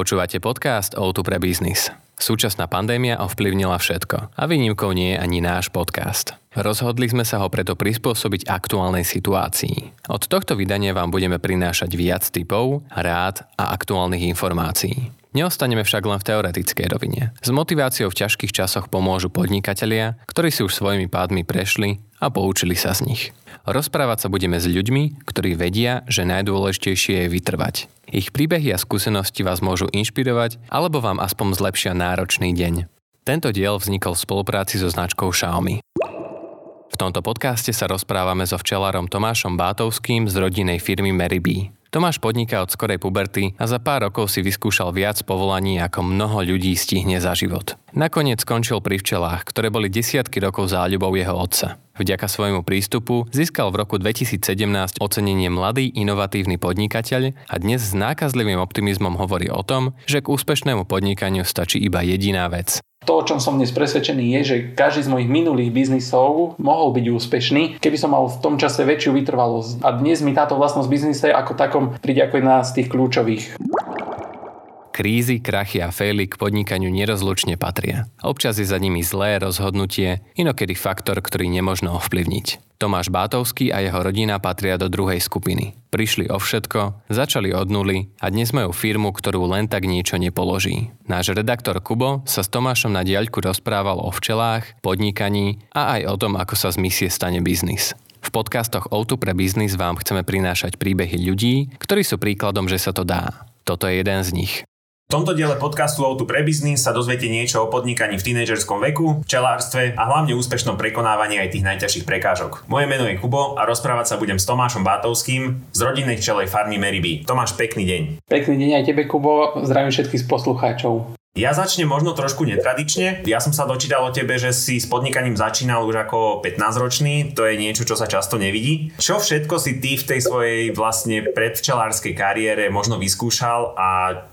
Počúvate podcast O2 pre biznis. Súčasná pandémia ovplyvnila všetko a výnimkou nie je ani náš podcast. Rozhodli sme sa ho preto prispôsobiť aktuálnej situácii. Od tohto vydania vám budeme prinášať viac typov, rád a aktuálnych informácií. Neostaneme však len v teoretickej rovine. S motiváciou v ťažkých časoch pomôžu podnikatelia, ktorí si už svojimi pádmi prešli a poučili sa z nich. Rozprávať sa budeme s ľuďmi, ktorí vedia, že najdôležitejšie je vytrvať. Ich príbehy a skúsenosti vás môžu inšpirovať alebo vám aspoň zlepšia náročný deň. Tento diel vznikol v spolupráci so značkou Xiaomi. V tomto podcaste sa rozprávame so včelárom Tomášom Bátovským z rodinej firmy Meribee. Tomáš podniká od skorej puberty a za pár rokov si vyskúšal viac povolaní, ako mnoho ľudí stihne za život. Nakoniec skončil pri včelách, ktoré boli desiatky rokov záľubou jeho otca. Vďaka svojmu prístupu získal v roku 2017 ocenenie Mladý inovatívny podnikateľ a dnes s nákazlivým optimizmom hovorí o tom, že k úspešnému podnikaniu stačí iba jediná vec to, o čom som dnes presvedčený, je, že každý z mojich minulých biznisov mohol byť úspešný, keby som mal v tom čase väčšiu vytrvalosť. A dnes mi táto vlastnosť biznise ako takom príde ako jedna z tých kľúčových. Krízy, krachy a faily k podnikaniu nerozlučne patria. Občas je za nimi zlé rozhodnutie, inokedy faktor, ktorý nemožno ovplyvniť. Tomáš Bátovský a jeho rodina patria do druhej skupiny. Prišli o všetko, začali od nuly a dnes majú firmu, ktorú len tak niečo nepoloží. Náš redaktor Kubo sa s Tomášom na diaľku rozprával o včelách, podnikaní a aj o tom, ako sa z misie stane biznis. V podcastoch Outu pre biznis vám chceme prinášať príbehy ľudí, ktorí sú príkladom, že sa to dá. Toto je jeden z nich. V tomto diele podcastu Auto pre biznis sa dozviete niečo o podnikaní v tínejdžerskom veku, včelárstve a hlavne úspešnom prekonávaní aj tých najťažších prekážok. Moje meno je Kubo a rozprávať sa budem s Tomášom Bátovským z rodinnej včelej farmy Meribee. Tomáš, pekný deň. Pekný deň aj tebe, Kubo. Zdravím všetkých poslucháčov. Ja začnem možno trošku netradične. Ja som sa dočítal o tebe, že si s podnikaním začínal už ako 15-ročný. To je niečo, čo sa často nevidí. Čo všetko si ty v tej svojej vlastne predvčelárskej kariére možno vyskúšal a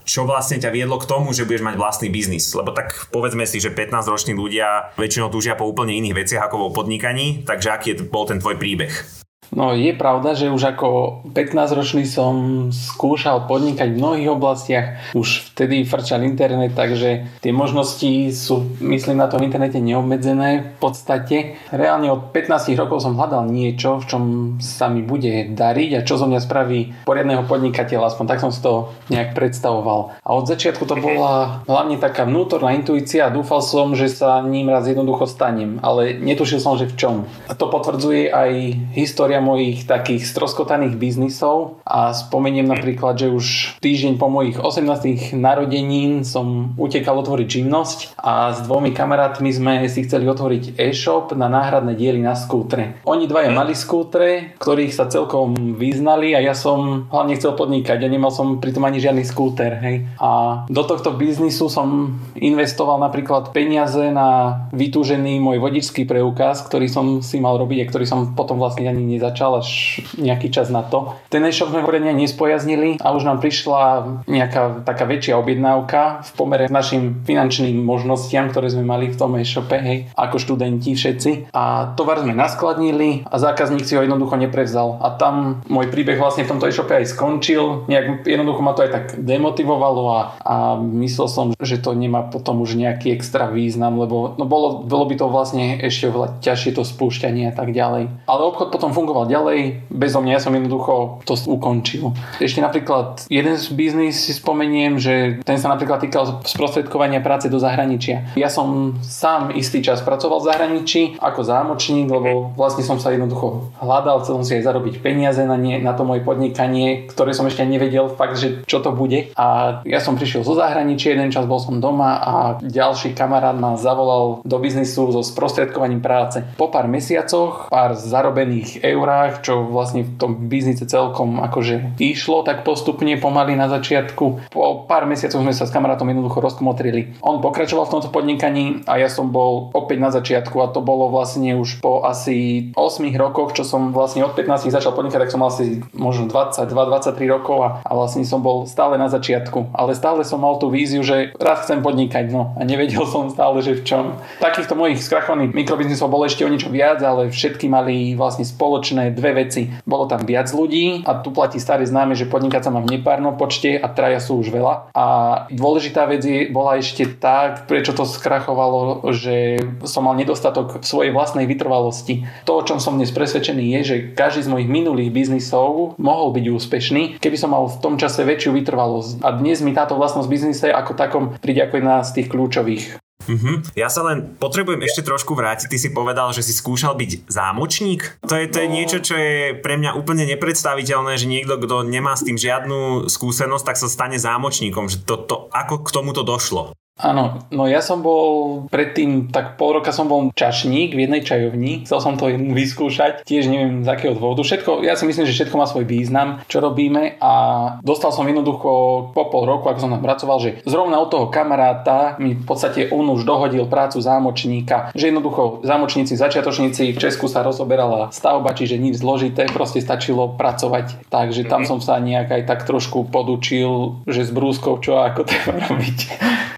čo vlastne ťa viedlo k tomu, že budeš mať vlastný biznis? Lebo tak povedzme si, že 15-roční ľudia väčšinou túžia po úplne iných veciach ako vo podnikaní, takže aký bol ten tvoj príbeh? No je pravda, že už ako 15-ročný som skúšal podnikať v mnohých oblastiach. Už vtedy frčal internet, takže tie možnosti sú, myslím, na tom internete neobmedzené v podstate. Reálne od 15 rokov som hľadal niečo, v čom sa mi bude dariť a čo zo mňa spraví poriadného podnikateľa, aspoň tak som si to nejak predstavoval. A od začiatku to bola hlavne taká vnútorná intuícia a dúfal som, že sa ním raz jednoducho stanem, ale netušil som, že v čom. A to potvrdzuje aj história história mojich takých stroskotaných biznisov a spomeniem napríklad, že už týždeň po mojich 18 narodenín som utekal otvoriť živnosť a s dvomi kamarátmi sme si chceli otvoriť e-shop na náhradné diely na skútre. Oni dvaja mali skútre, ktorých sa celkom vyznali a ja som hlavne chcel podnikať a nemal som pritom ani žiadny skúter. Hej. A do tohto biznisu som investoval napríklad peniaze na vytúžený môj vodičský preukaz, ktorý som si mal robiť a ktorý som potom vlastne ani nezačal začal až nejaký čas na to. Ten e-shop sme poriadne nespojaznili a už nám prišla nejaká taká väčšia objednávka v pomere našim finančným možnostiam, ktoré sme mali v tom e-shope, hej, ako študenti všetci. A tovar sme naskladnili a zákazník si ho jednoducho neprevzal. A tam môj príbeh vlastne v tomto e-shope aj skončil. Nejak jednoducho ma to aj tak demotivovalo a, a myslel som, že to nemá potom už nejaký extra význam, lebo no bolo, bolo by to vlastne ešte oveľa ťažšie to spúšťanie a tak ďalej. Ale obchod potom fungoval fungoval ďalej, bezo mňa ja som jednoducho to ukončil. Ešte napríklad jeden z biznis si spomeniem, že ten sa napríklad týkal sprostredkovania práce do zahraničia. Ja som sám istý čas pracoval v zahraničí ako zámočník, lebo vlastne som sa jednoducho hľadal, chcel som si aj zarobiť peniaze na, nie, na to moje podnikanie, ktoré som ešte nevedel fakt, že čo to bude. A ja som prišiel zo zahraničia, jeden čas bol som doma a ďalší kamarát ma zavolal do biznisu so sprostredkovaním práce. Po pár mesiacoch, pár zarobených eur eurách, čo vlastne v tom biznise celkom akože išlo tak postupne pomaly na začiatku. Po pár mesiacoch sme sa s kamarátom jednoducho rozkomotrili. On pokračoval v tomto podnikaní a ja som bol opäť na začiatku a to bolo vlastne už po asi 8 rokoch, čo som vlastne od 15 začal podnikať, tak som mal asi možno 22-23 rokov a, a vlastne som bol stále na začiatku. Ale stále som mal tú víziu, že raz chcem podnikať, no a nevedel som stále, že v čom. Takýchto mojich skrachovaných mikrobiznisov bolo ešte o niečo viac, ale všetky mali vlastne spoločné spoločné dve veci. Bolo tam viac ľudí a tu platí staré známe, že podnikať sa má v nepárnom počte a traja sú už veľa. A dôležitá vec je, bola ešte tak, prečo to skrachovalo, že som mal nedostatok v svojej vlastnej vytrvalosti. To, o čom som dnes presvedčený, je, že každý z mojich minulých biznisov mohol byť úspešný, keby som mal v tom čase väčšiu vytrvalosť. A dnes mi táto vlastnosť biznise ako takom príde ako jedna z tých kľúčových. Uh-huh. Ja sa len potrebujem ešte trošku vrátiť. Ty si povedal, že si skúšal byť zámočník. To je, to je no. niečo, čo je pre mňa úplne nepredstaviteľné, že niekto, kto nemá s tým žiadnu skúsenosť, tak sa stane zámočníkom. Že to, to, ako k tomuto došlo? Áno, no ja som bol predtým, tak pol roka som bol čašník v jednej čajovni, chcel som to vyskúšať, tiež neviem z akého dôvodu. Všetko, ja si myslím, že všetko má svoj význam, čo robíme a dostal som jednoducho po pol roku, ako som tam pracoval, že zrovna od toho kamaráta mi v podstate on už dohodil prácu zámočníka, že jednoducho zámočníci, začiatočníci v Česku sa rozoberala stavba, čiže nič zložité, proste stačilo pracovať. Takže tam mhm. som sa nejak aj tak trošku podučil, že s brúskou čo a ako treba robiť.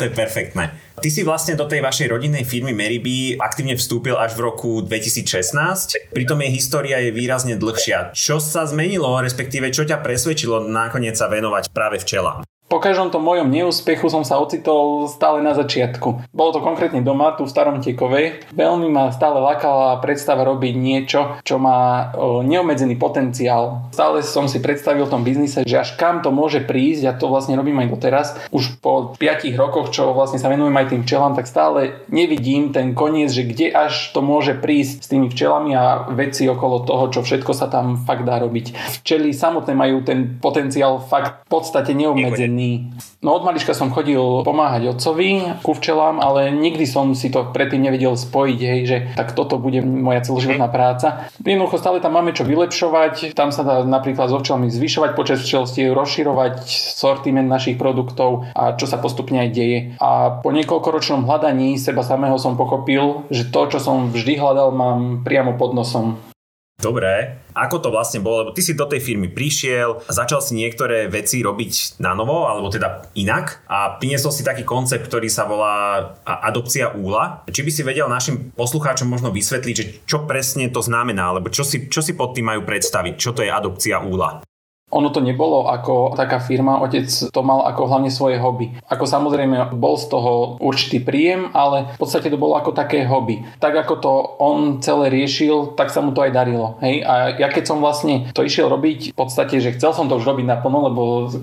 To je perfektné. Ty si vlastne do tej vašej rodinnej firmy Meriby aktívne vstúpil až v roku 2016, pritom jej história je výrazne dlhšia. Čo sa zmenilo, respektíve čo ťa presvedčilo nakoniec sa venovať práve včelám? Po každom tom mojom neúspechu som sa ocitol stále na začiatku. Bolo to konkrétne doma, tu v Starom Tekovej. Veľmi ma stále lakala predstava robiť niečo, čo má neobmedzený potenciál. Stále som si predstavil v tom biznise, že až kam to môže prísť, a to vlastne robím aj doteraz. Už po 5 rokoch, čo vlastne sa venujem aj tým včelám, tak stále nevidím ten koniec, že kde až to môže prísť s tými včelami a veci okolo toho, čo všetko sa tam fakt dá robiť. Včely samotné majú ten potenciál fakt v podstate neobmedzený iný. No od malička som chodil pomáhať otcovi ku včelám, ale nikdy som si to predtým nevedel spojiť, hej, že tak toto bude moja celoživotná práca. Jednoducho stále tam máme čo vylepšovať, tam sa dá napríklad so včelami zvyšovať počet včelstiev, rozširovať sortiment našich produktov a čo sa postupne aj deje. A po niekoľkoročnom hľadaní seba samého som pochopil, že to, čo som vždy hľadal, mám priamo pod nosom. Dobre, ako to vlastne bolo? Lebo ty si do tej firmy prišiel, začal si niektoré veci robiť na novo, alebo teda inak a priniesol si taký koncept, ktorý sa volá adopcia úla. Či by si vedel našim poslucháčom možno vysvetliť, že čo presne to znamená, alebo čo si, čo si pod tým majú predstaviť, čo to je adopcia úla? Ono to nebolo ako taká firma, otec to mal ako hlavne svoje hobby. Ako samozrejme bol z toho určitý príjem, ale v podstate to bolo ako také hobby. Tak ako to on celé riešil, tak sa mu to aj darilo. Hej? A ja keď som vlastne to išiel robiť, v podstate, že chcel som to už robiť naplno, lebo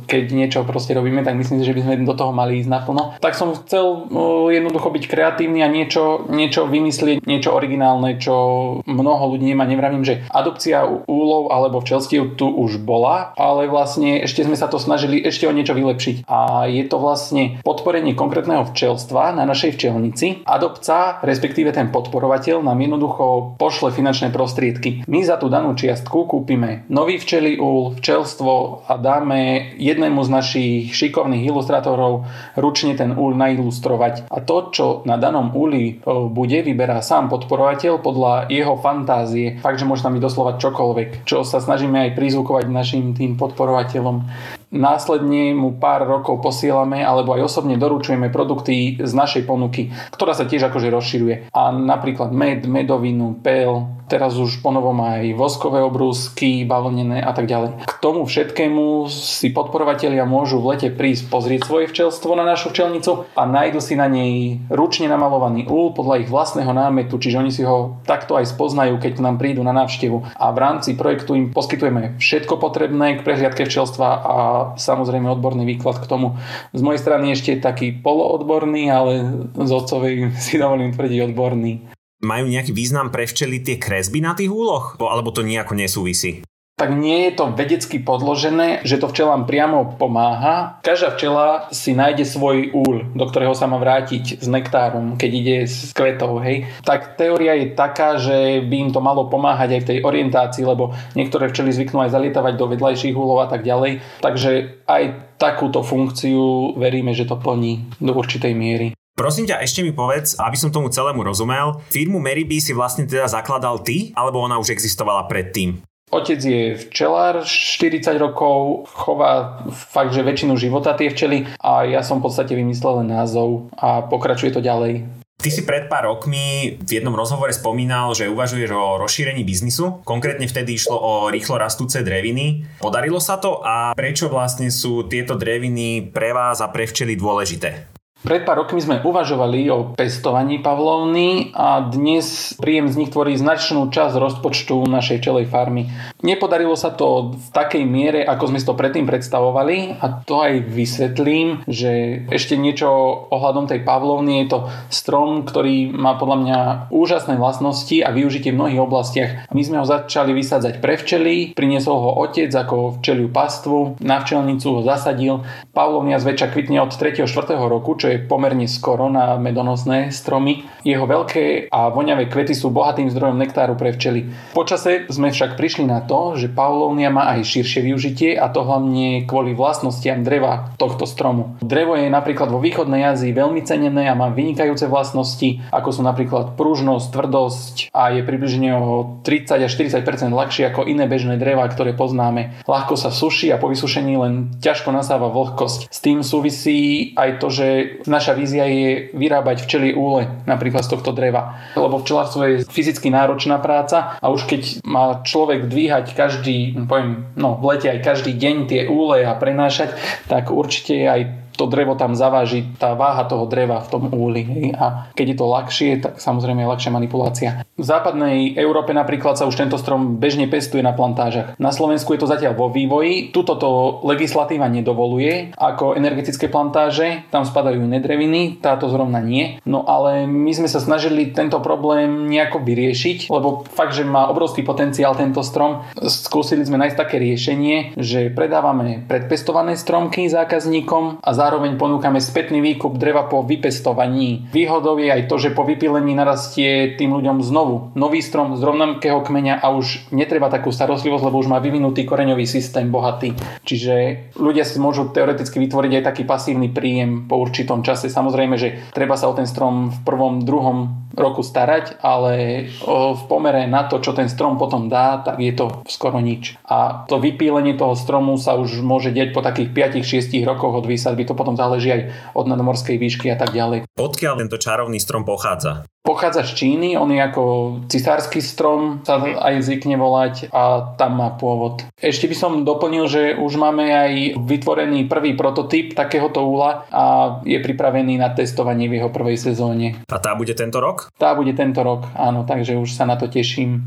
keď niečo proste robíme, tak myslím že by sme do toho mali ísť naplno. Tak som chcel no, jednoducho byť kreatívny a niečo, niečo vymyslieť, niečo originálne, čo mnoho ľudí nemá. Nevravím, že adopcia úlov alebo včelstiev tu už bola, ale vlastne ešte sme sa to snažili ešte o niečo vylepšiť. A je to vlastne podporenie konkrétneho včelstva na našej včelnici. Adopca, respektíve ten podporovateľ, nám jednoducho pošle finančné prostriedky. My za tú danú čiastku kúpime nový včelí úl, včelstvo a dáme jednému z našich šikovných ilustrátorov ručne ten úl nailustrovať. A to, čo na danom úli e, bude, vyberá sám podporovateľ podľa jeho fantázie. Fakt, že môže tam byť doslova čokoľvek, čo sa snažíme aj prizvukovať našim tým tým podporovateľom. Následne mu pár rokov posielame alebo aj osobne doručujeme produkty z našej ponuky, ktorá sa tiež akože rozširuje. A napríklad med, medovinu, pel, teraz už ponovom aj voskové obrúsky, bavlnené a tak ďalej. K tomu všetkému si podporovatelia môžu v lete prísť pozrieť svoje včelstvo na našu včelnicu a nájdu si na nej ručne namalovaný úl podľa ich vlastného námetu, čiže oni si ho takto aj spoznajú, keď nám prídu na návštevu. A v rámci projektu im poskytujeme všetko potrebné k prehliadke včelstva a samozrejme odborný výklad k tomu. Z mojej strany ešte taký poloodborný, ale z otcovej si dovolím tvrdiť odborný. Majú nejaký význam pre včely tie kresby na tých úloh? Alebo to nejako nesúvisí? tak nie je to vedecky podložené, že to včelám priamo pomáha. Každá včela si nájde svoj úl, do ktorého sa má vrátiť s nektárom, keď ide s kvetov, hej. Tak teória je taká, že by im to malo pomáhať aj v tej orientácii, lebo niektoré včely zvyknú aj zalietavať do vedľajších úlov a tak ďalej. Takže aj takúto funkciu veríme, že to plní do určitej miery. Prosím ťa, ešte mi povedz, aby som tomu celému rozumel, firmu Meriby si vlastne teda zakladal ty, alebo ona už existovala predtým? Otec je včelár, 40 rokov, chová fakt, že väčšinu života tie včely a ja som v podstate vymyslel len názov a pokračuje to ďalej. Ty si pred pár rokmi v jednom rozhovore spomínal, že uvažuješ o rozšírení biznisu. Konkrétne vtedy išlo o rýchlo rastúce dreviny. Podarilo sa to a prečo vlastne sú tieto dreviny pre vás a pre včely dôležité? Pred pár rokmi sme uvažovali o pestovaní pavlovny a dnes príjem z nich tvorí značnú časť rozpočtu našej čelej farmy. Nepodarilo sa to v takej miere, ako sme si to predtým predstavovali a to aj vysvetlím, že ešte niečo ohľadom tej pavlovny je to strom, ktorý má podľa mňa úžasné vlastnosti a využitie v mnohých oblastiach. My sme ho začali vysádzať pre včely, priniesol ho otec ako včeliu pastvu, na včelnicu ho zasadil. Pavlovnia zväčša kvitne od 3. 4. roku, čo je pomerne skoro na medonosné stromy. Jeho veľké a voňavé kvety sú bohatým zdrojom nektáru pre včely. Počase sme však prišli na to, že Paulovnia má aj širšie využitie a to hlavne kvôli vlastnostiam dreva tohto stromu. Drevo je napríklad vo východnej Ázii veľmi cenené a má vynikajúce vlastnosti, ako sú napríklad pružnosť, tvrdosť a je približne o 30 až 40% ľahšie ako iné bežné dreva, ktoré poznáme. Ľahko sa suší a po vysušení len ťažko nasáva vlhkosť. S tým súvisí aj to, že naša vízia je vyrábať včeli úle, napríklad z tohto dreva. Lebo včelárstvo je fyzicky náročná práca a už keď má človek dvíhať každý, poviem, no v lete aj každý deň tie úle a prenášať, tak určite aj to drevo tam zaváži, tá váha toho dreva v tom úli. A keď je to ľahšie, tak samozrejme je ľahšia manipulácia. V západnej Európe napríklad sa už tento strom bežne pestuje na plantážach. Na Slovensku je to zatiaľ vo vývoji. Tuto to legislatíva nedovoluje. Ako energetické plantáže, tam spadajú iné dreviny, táto zrovna nie. No ale my sme sa snažili tento problém nejako vyriešiť, lebo fakt, že má obrovský potenciál tento strom. Skúsili sme nájsť také riešenie, že predávame predpestované stromky zákazníkom a zároveň ponúkame spätný výkup dreva po vypestovaní. Výhodou je aj to, že po vypílení narastie tým ľuďom znovu nový strom z rovnakého kmeňa a už netreba takú starostlivosť, lebo už má vyvinutý koreňový systém bohatý. Čiže ľudia si môžu teoreticky vytvoriť aj taký pasívny príjem po určitom čase. Samozrejme, že treba sa o ten strom v prvom, druhom roku starať, ale v pomere na to, čo ten strom potom dá, tak je to skoro nič. A to vypílenie toho stromu sa už môže deť po takých 5-6 rokoch od výsadby. To potom záleží aj od nadmorskej výšky a tak ďalej. Odkiaľ tento čarovný strom pochádza? Pochádza z Číny, on je ako cisársky strom, sa aj zvykne volať a tam má pôvod. Ešte by som doplnil, že už máme aj vytvorený prvý prototyp takéhoto úla a je pripravený na testovanie v jeho prvej sezóne. A tá bude tento rok? Tá bude tento rok, áno, takže už sa na to teším.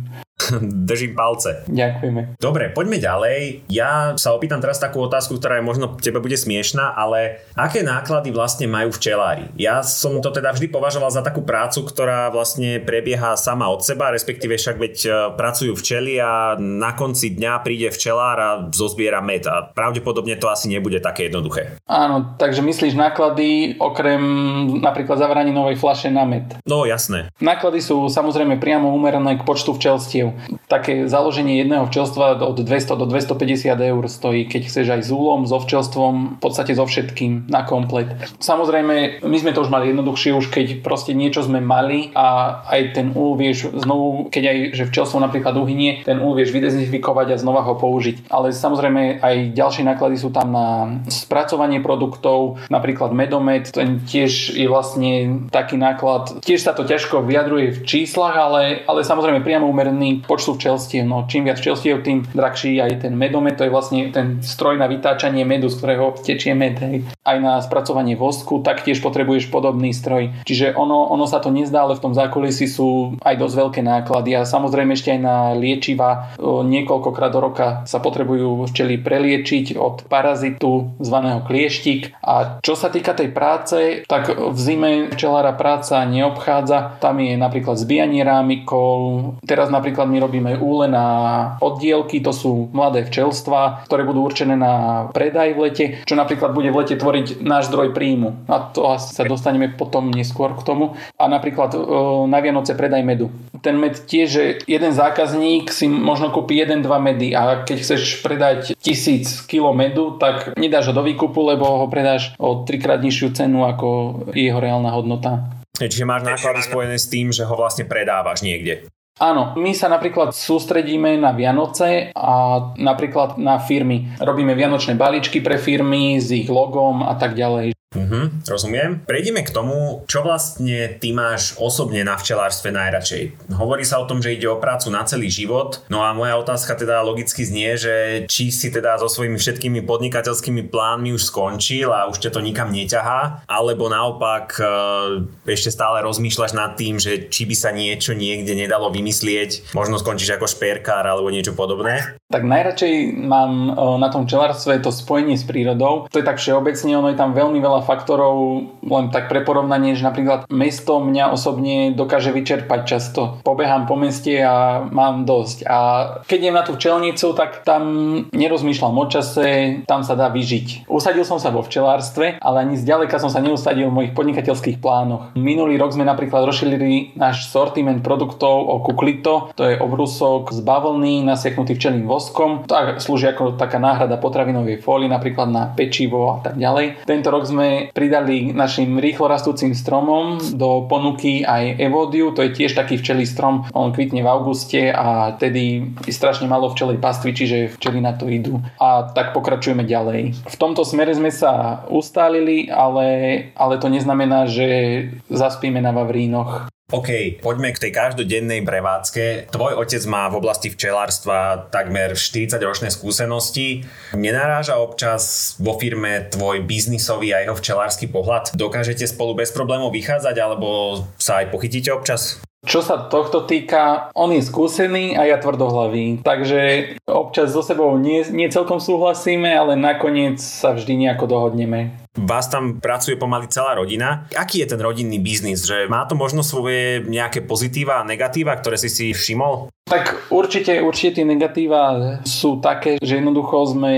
Držím palce. Ďakujeme. Dobre, poďme ďalej. Ja sa opýtam teraz takú otázku, ktorá je možno tebe bude smiešná, ale aké náklady vlastne majú včelári? Ja som to teda vždy považoval za takú prácu, ktorá vlastne prebieha sama od seba, respektíve však veď e, pracujú včely a na konci dňa príde včelár a zozbiera med a pravdepodobne to asi nebude také jednoduché. Áno, takže myslíš náklady okrem napríklad zavrania novej flaše na med? No jasné. Náklady sú samozrejme priamo umerané k počtu včelstiev. Také založenie jedného včelstva od 200 do 250 eur stojí, keď chceš aj s úlom, so včelstvom, v podstate so všetkým na komplet. Samozrejme, my sme to už mali jednoduchšie, už keď proste niečo sme mali a aj ten úl vieš znovu, keď aj že včelstvo napríklad uhynie, ten úl vieš vydezinfikovať a znova ho použiť. Ale samozrejme aj ďalšie náklady sú tam na spracovanie produktov, napríklad medomed, ten tiež je vlastne taký náklad. Tiež sa to ťažko vyjadruje v číslach, ale, ale samozrejme priamo umerný počtu včelstiev. No, čím viac včelstiev, tým drahší aj ten medomet, to je vlastne ten stroj na vytáčanie medu, z ktorého tečie med. Hej. Aj na spracovanie vosku taktiež potrebuješ podobný stroj. Čiže ono, ono sa to nezdá, ale v tom zákulisí sú aj dosť veľké náklady a samozrejme ešte aj na liečiva niekoľkokrát do roka sa potrebujú včely preliečiť od parazitu zvaného klieštik. A čo sa týka tej práce, tak v zime včelára práca neobchádza. Tam je napríklad zbijanie rámikov. Teraz napríklad my robíme úle na oddielky, to sú mladé včelstva, ktoré budú určené na predaj v lete, čo napríklad bude v lete tvoriť náš zdroj príjmu. A to sa dostaneme potom neskôr k tomu. A napríklad na Vianoce predaj medu. Ten med tiež, že jeden zákazník si možno kúpi 1-2 medy a keď chceš predať 1000 kg medu, tak nedáš ho do výkupu, lebo ho predáš o trikrát nižšiu cenu ako jeho reálna hodnota. Čiže máš náklady spojené s tým, že ho vlastne predávaš niekde. Áno, my sa napríklad sústredíme na Vianoce a napríklad na firmy. Robíme vianočné balíčky pre firmy s ich logom a tak ďalej. Mhm, rozumiem. Prejdeme k tomu, čo vlastne ty máš osobne na včelárstve najradšej. Hovorí sa o tom, že ide o prácu na celý život. No a moja otázka teda logicky znie, že či si teda so svojimi všetkými podnikateľskými plánmi už skončil a už ťa to nikam neťahá, alebo naopak e, ešte stále rozmýšľaš nad tým, že či by sa niečo niekde nedalo vymyslieť, možno skončíš ako šperkár alebo niečo podobné? Tak najradšej mám e, na tom včelárstve to spojenie s prírodou. To je tak všeobecne, ono je tam veľmi veľa faktorov, len tak pre porovnanie, že napríklad mesto mňa osobne dokáže vyčerpať často. Pobehám po meste a mám dosť. A keď idem na tú včelnicu, tak tam nerozmýšľam o čase, tam sa dá vyžiť. Usadil som sa vo včelárstve, ale ani zďaleka som sa neusadil v mojich podnikateľských plánoch. Minulý rok sme napríklad rozšírili náš sortiment produktov o kuklito, to je obrusok z bavlny nasieknutý včelným voskom. To slúži ako taká náhrada potravinovej fólie, napríklad na pečivo a tak ďalej. Tento rok sme pridali našim rýchlo rastúcim stromom do ponuky aj Evodiu, to je tiež taký včelý strom, on kvitne v auguste a tedy je strašne malo včelej pastvy, čiže včely na to idú. A tak pokračujeme ďalej. V tomto smere sme sa ustálili, ale, ale to neznamená, že zaspíme na Vavrínoch. OK, poďme k tej každodennej prevádzke. Tvoj otec má v oblasti včelárstva takmer 40 ročné skúsenosti. Nenaráža občas vo firme tvoj biznisový a jeho včelársky pohľad? Dokážete spolu bez problémov vychádzať alebo sa aj pochytíte občas? Čo sa tohto týka, on je skúsený a ja tvrdohlavý, takže občas so sebou nie, nie celkom súhlasíme, ale nakoniec sa vždy nejako dohodneme. Vás tam pracuje pomaly celá rodina. Aký je ten rodinný biznis? Že má to možno svoje nejaké pozitíva a negatíva, ktoré si si všimol? Tak určite, určite tie negatíva sú také, že jednoducho sme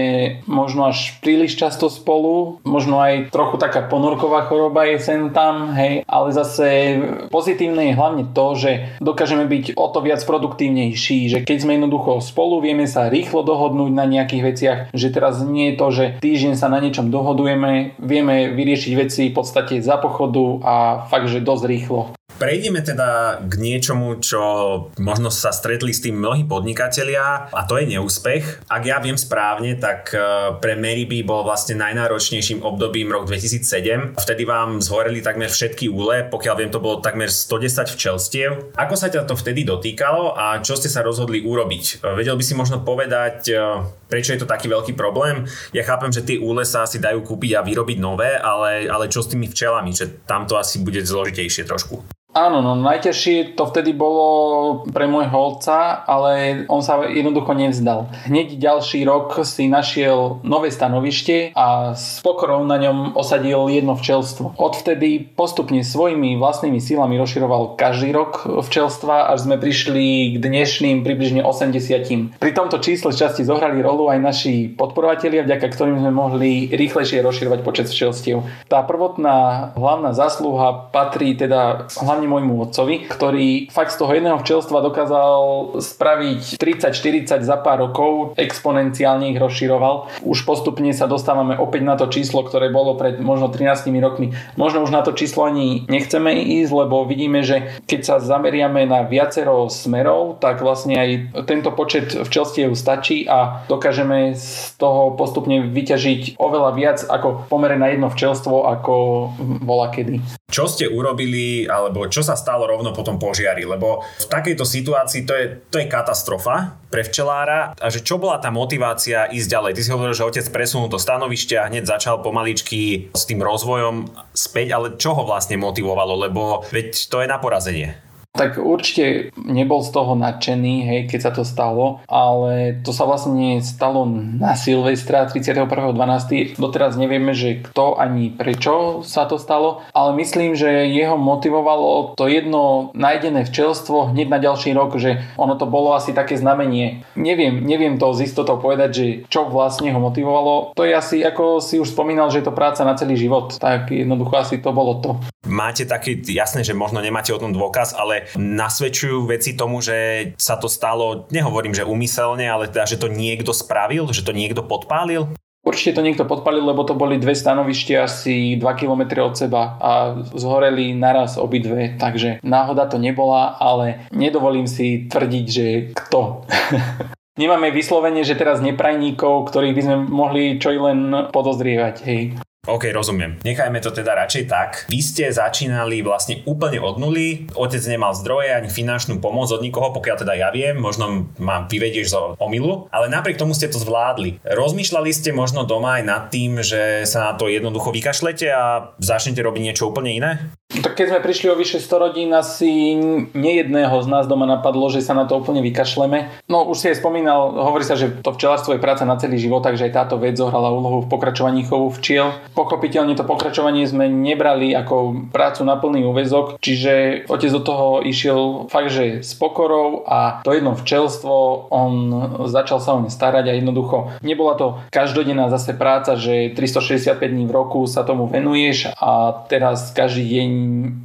možno až príliš často spolu, možno aj trochu taká ponorková choroba je sem tam, hej, ale zase pozitívne je hlavne to, že dokážeme byť o to viac produktívnejší, že keď sme jednoducho spolu, vieme sa rýchlo dohodnúť na nejakých veciach, že teraz nie je to, že týždeň sa na niečom dohodujeme, vieme vyriešiť veci v podstate za pochodu a fakt, že dosť rýchlo. Prejdeme teda k niečomu, čo možno sa stretli s tým mnohí podnikatelia a to je neúspech. Ak ja viem správne, tak e, pre Meriby bol vlastne najnáročnejším obdobím rok 2007. Vtedy vám zhoreli takmer všetky úle, pokiaľ viem, to bolo takmer 110 včelstiev. Ako sa ťa to vtedy dotýkalo a čo ste sa rozhodli urobiť? E, vedel by si možno povedať, e, prečo je to taký veľký problém? Ja chápem, že tie úle sa asi dajú kúpiť a vyrobiť nové, ale, ale čo s tými včelami? Že tam to asi bude zložitejšie trošku. Áno, no najťažšie to vtedy bolo pre môjho otca, ale on sa jednoducho nevzdal. Hneď ďalší rok si našiel nové stanovište a s pokorou na ňom osadil jedno včelstvo. Odvtedy postupne svojimi vlastnými sílami rozširoval každý rok včelstva, až sme prišli k dnešným približne 80. Pri tomto čísle časti zohrali rolu aj naši podporovatelia, vďaka ktorým sme mohli rýchlejšie rozširovať počet včelstiev. Tá prvotná hlavná zásluha patrí teda hlavne hlavne môjmu otcovi, ktorý fakt z toho jedného včelstva dokázal spraviť 30-40 za pár rokov, exponenciálne ich rozširoval. Už postupne sa dostávame opäť na to číslo, ktoré bolo pred možno 13 rokmi. Možno už na to číslo ani nechceme ísť, lebo vidíme, že keď sa zameriame na viacero smerov, tak vlastne aj tento počet včelstiev stačí a dokážeme z toho postupne vyťažiť oveľa viac ako pomere na jedno včelstvo, ako bola kedy. Čo ste urobili, alebo čo sa stalo rovno po tom požiari, lebo v takejto situácii to je, to je katastrofa pre včelára a že čo bola tá motivácia ísť ďalej? Ty si hovoril, že otec presunul to stanovište a hneď začal pomaličky s tým rozvojom späť, ale čo ho vlastne motivovalo, lebo veď to je na porazenie. Tak určite nebol z toho nadšený, hej, keď sa to stalo, ale to sa vlastne stalo na Silvestra 31.12. Doteraz nevieme, že kto ani prečo sa to stalo, ale myslím, že jeho motivovalo to jedno nájdené včelstvo hneď na ďalší rok, že ono to bolo asi také znamenie. Neviem, neviem to z istotou povedať, že čo vlastne ho motivovalo. To je asi, ako si už spomínal, že je to práca na celý život, tak jednoducho asi to bolo to. Máte taký, jasné, že možno nemáte o tom dôkaz, ale nasvedčujú veci tomu, že sa to stalo, nehovorím, že umyselne, ale teda, že to niekto spravil, že to niekto podpálil? Určite to niekto podpalil, lebo to boli dve stanovište asi 2 km od seba a zhoreli naraz obidve, takže náhoda to nebola, ale nedovolím si tvrdiť, že kto. Nemáme vyslovene, že teraz neprajníkov, ktorých by sme mohli čo i len podozrievať. Hej. OK, rozumiem. Nechajme to teda radšej tak. Vy ste začínali vlastne úplne od nuly, otec nemal zdroje ani finančnú pomoc od nikoho, pokiaľ teda ja viem, možno ma vyvedieš zo omilu, ale napriek tomu ste to zvládli. Rozmýšľali ste možno doma aj nad tým, že sa na to jednoducho vykašlete a začnete robiť niečo úplne iné? Tak keď sme prišli o vyše 100 rodín, asi nejedného z nás doma napadlo, že sa na to úplne vykašleme. No už si aj spomínal, hovorí sa, že to včelárstvo je práca na celý život, takže aj táto vec zohrala úlohu v pokračovaní chovu včiel. Pochopiteľne to pokračovanie sme nebrali ako prácu na plný úvezok, čiže otec do toho išiel fakt, že s pokorou a to jedno včelstvo, on začal sa o ne starať a jednoducho nebola to každodenná zase práca, že 365 dní v roku sa tomu venuješ a teraz každý deň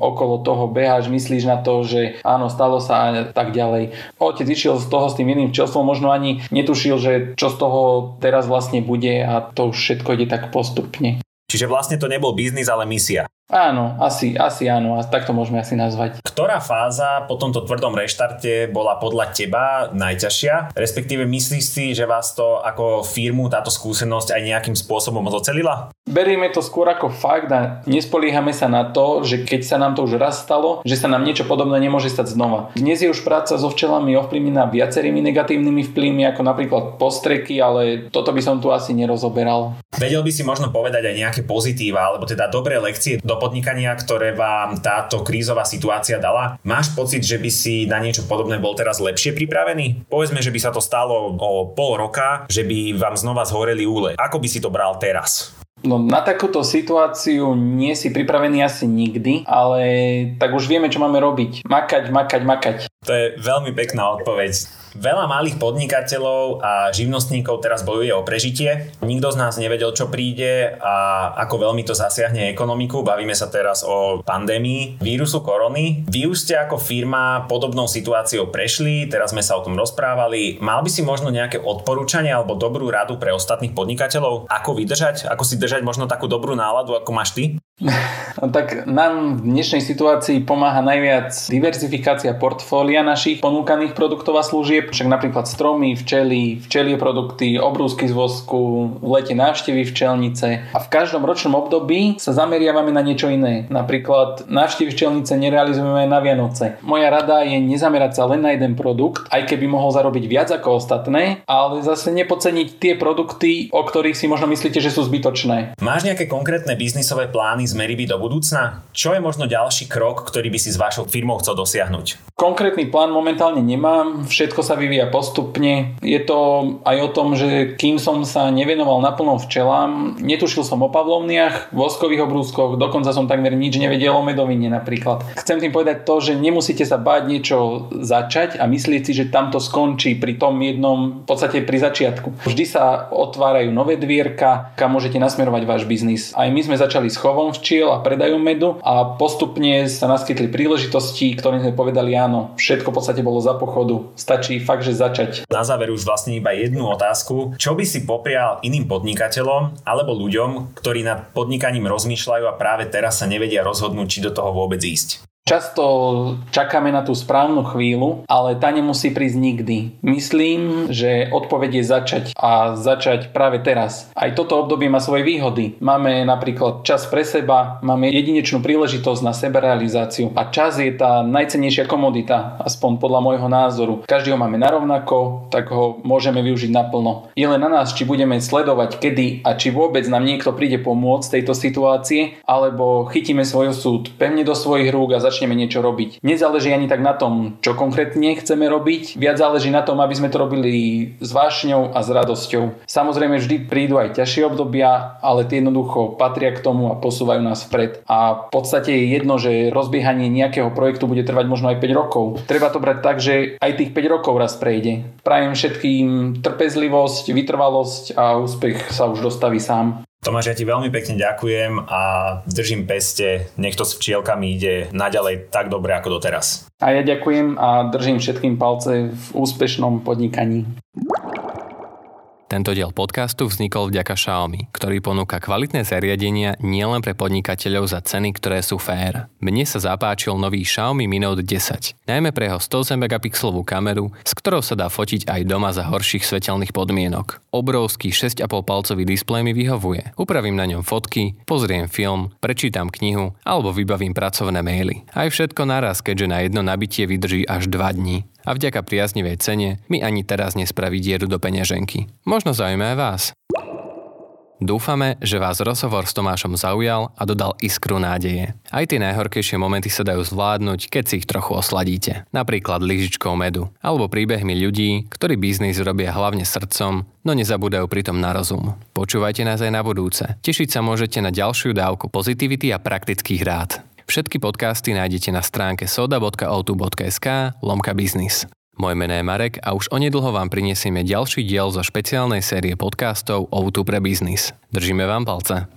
okolo toho beháš, myslíš na to, že áno, stalo sa a tak ďalej. Otec išiel z toho s tým iným včelstvom, možno ani netušil, že čo z toho teraz vlastne bude a to už všetko ide tak postupne. Čiže vlastne to nebol biznis, ale misia. Áno, asi, asi áno, a tak to môžeme asi nazvať. Ktorá fáza po tomto tvrdom reštarte bola podľa teba najťažšia? Respektíve myslíš si, že vás to ako firmu táto skúsenosť aj nejakým spôsobom zocelila? Berieme to skôr ako fakt a nespoliehame sa na to, že keď sa nám to už raz stalo, že sa nám niečo podobné nemôže stať znova. Dnes je už práca so včelami ovplyvnená viacerými negatívnymi vplyvmi, ako napríklad postreky, ale toto by som tu asi nerozoberal. Vedel by si možno povedať aj nejaké pozitíva, alebo teda dobré lekcie do podnikania, ktoré vám táto krízová situácia dala? Máš pocit, že by si na niečo podobné bol teraz lepšie pripravený? Povedzme, že by sa to stalo o pol roka, že by vám znova zhoreli úle. Ako by si to bral teraz? No na takúto situáciu nie si pripravený asi nikdy, ale tak už vieme, čo máme robiť. Makať, makať, makať. To je veľmi pekná odpoveď. Veľa malých podnikateľov a živnostníkov teraz bojuje o prežitie. Nikto z nás nevedel, čo príde a ako veľmi to zasiahne ekonomiku. Bavíme sa teraz o pandémii vírusu korony. Vy už ste ako firma podobnou situáciou prešli, teraz sme sa o tom rozprávali. Mal by si možno nejaké odporúčanie alebo dobrú radu pre ostatných podnikateľov? Ako vydržať? Ako si držať možno takú dobrú náladu, ako máš ty? Tak nám v dnešnej situácii pomáha najviac diversifikácia portfólia našich ponúkaných produktov a služieb, však napríklad stromy, včely, včelie produkty, obrúsky z vosku, v lete návštevy včelnice a v každom ročnom období sa zameriavame na niečo iné. Napríklad návštevy včelnice nerealizujeme na Vianoce. Moja rada je nezamerať sa len na jeden produkt, aj keby mohol zarobiť viac ako ostatné, ale zase nepoceniť tie produkty, o ktorých si možno myslíte, že sú zbytočné. Máš nejaké konkrétne biznisové plány z Meriby do budúcna? Čo je možno ďalší krok, ktorý by si s vašou firmou chcel dosiahnuť? Konkrétny plán momentálne nemám, všetko sa vyvíja postupne. Je to aj o tom, že kým som sa nevenoval naplno včelám, netušil som o pavlovniach, voskových obrúskoch, dokonca som takmer nič nevedel o medovine napríklad. Chcem tým povedať to, že nemusíte sa báť niečo začať a myslieť si, že tam to skončí pri tom jednom, v podstate pri začiatku. Vždy sa otvárajú nové dvierka, kam môžete nasmerovať váš biznis. Aj my sme začali s chovom včiel a predajom medu a postupne sa naskytli príležitosti, ktorým sme povedali áno, všetko v podstate bolo za pochodu. Stačí fakt, že začať. Na záver už vlastne iba jednu otázku. Čo by si poprial iným podnikateľom alebo ľuďom, ktorí nad podnikaním rozmýšľajú a práve teraz sa nevedia rozhodnúť, či do toho vôbec ísť? Často čakáme na tú správnu chvíľu, ale tá nemusí prísť nikdy. Myslím, že odpoveď je začať a začať práve teraz. Aj toto obdobie má svoje výhody. Máme napríklad čas pre seba, máme jedinečnú príležitosť na seberealizáciu a čas je tá najcenejšia komodita, aspoň podľa môjho názoru. Každý ho máme narovnako, tak ho môžeme využiť naplno. Je len na nás, či budeme sledovať kedy a či vôbec nám niekto príde pomôcť tejto situácie, alebo chytíme svoj súd pevne do svojich rúk a začneme začneme niečo robiť. Nezáleží ani tak na tom, čo konkrétne chceme robiť, viac záleží na tom, aby sme to robili s vášňou a s radosťou. Samozrejme vždy prídu aj ťažšie obdobia, ale tie jednoducho patria k tomu a posúvajú nás vpred. A v podstate je jedno, že rozbiehanie nejakého projektu bude trvať možno aj 5 rokov. Treba to brať tak, že aj tých 5 rokov raz prejde. Prajem všetkým trpezlivosť, vytrvalosť a úspech sa už dostaví sám. Tomáš, ja ti veľmi pekne ďakujem a držím peste, nech to s včielkami ide naďalej tak dobre ako doteraz. A ja ďakujem a držím všetkým palce v úspešnom podnikaní. Tento diel podcastu vznikol vďaka Xiaomi, ktorý ponúka kvalitné zariadenia nielen pre podnikateľov za ceny, ktoré sú fér. Mne sa zapáčil nový Xiaomi Mi Note 10, najmä pre jeho 108 megapixelovú kameru, s ktorou sa dá fotiť aj doma za horších svetelných podmienok. Obrovský 6,5 palcový displej mi vyhovuje. Upravím na ňom fotky, pozriem film, prečítam knihu alebo vybavím pracovné maily. Aj všetko naraz, keďže na jedno nabitie vydrží až 2 dní a vďaka priaznivej cene mi ani teraz nespraví dieru do peňaženky. Možno zaujíma aj vás. Dúfame, že vás rozhovor s Tomášom zaujal a dodal iskru nádeje. Aj tie najhorkejšie momenty sa dajú zvládnuť, keď si ich trochu osladíte. Napríklad lyžičkou medu. Alebo príbehmi ľudí, ktorí biznis robia hlavne srdcom, no nezabúdajú pritom na rozum. Počúvajte nás aj na budúce. Tešiť sa môžete na ďalšiu dávku pozitivity a praktických rád. Všetky podcasty nájdete na stránke soda.outu.sk lomka biznis. Moje meno je Marek a už onedlho vám prinesieme ďalší diel zo špeciálnej série podcastov Outu pre biznis. Držíme vám palce.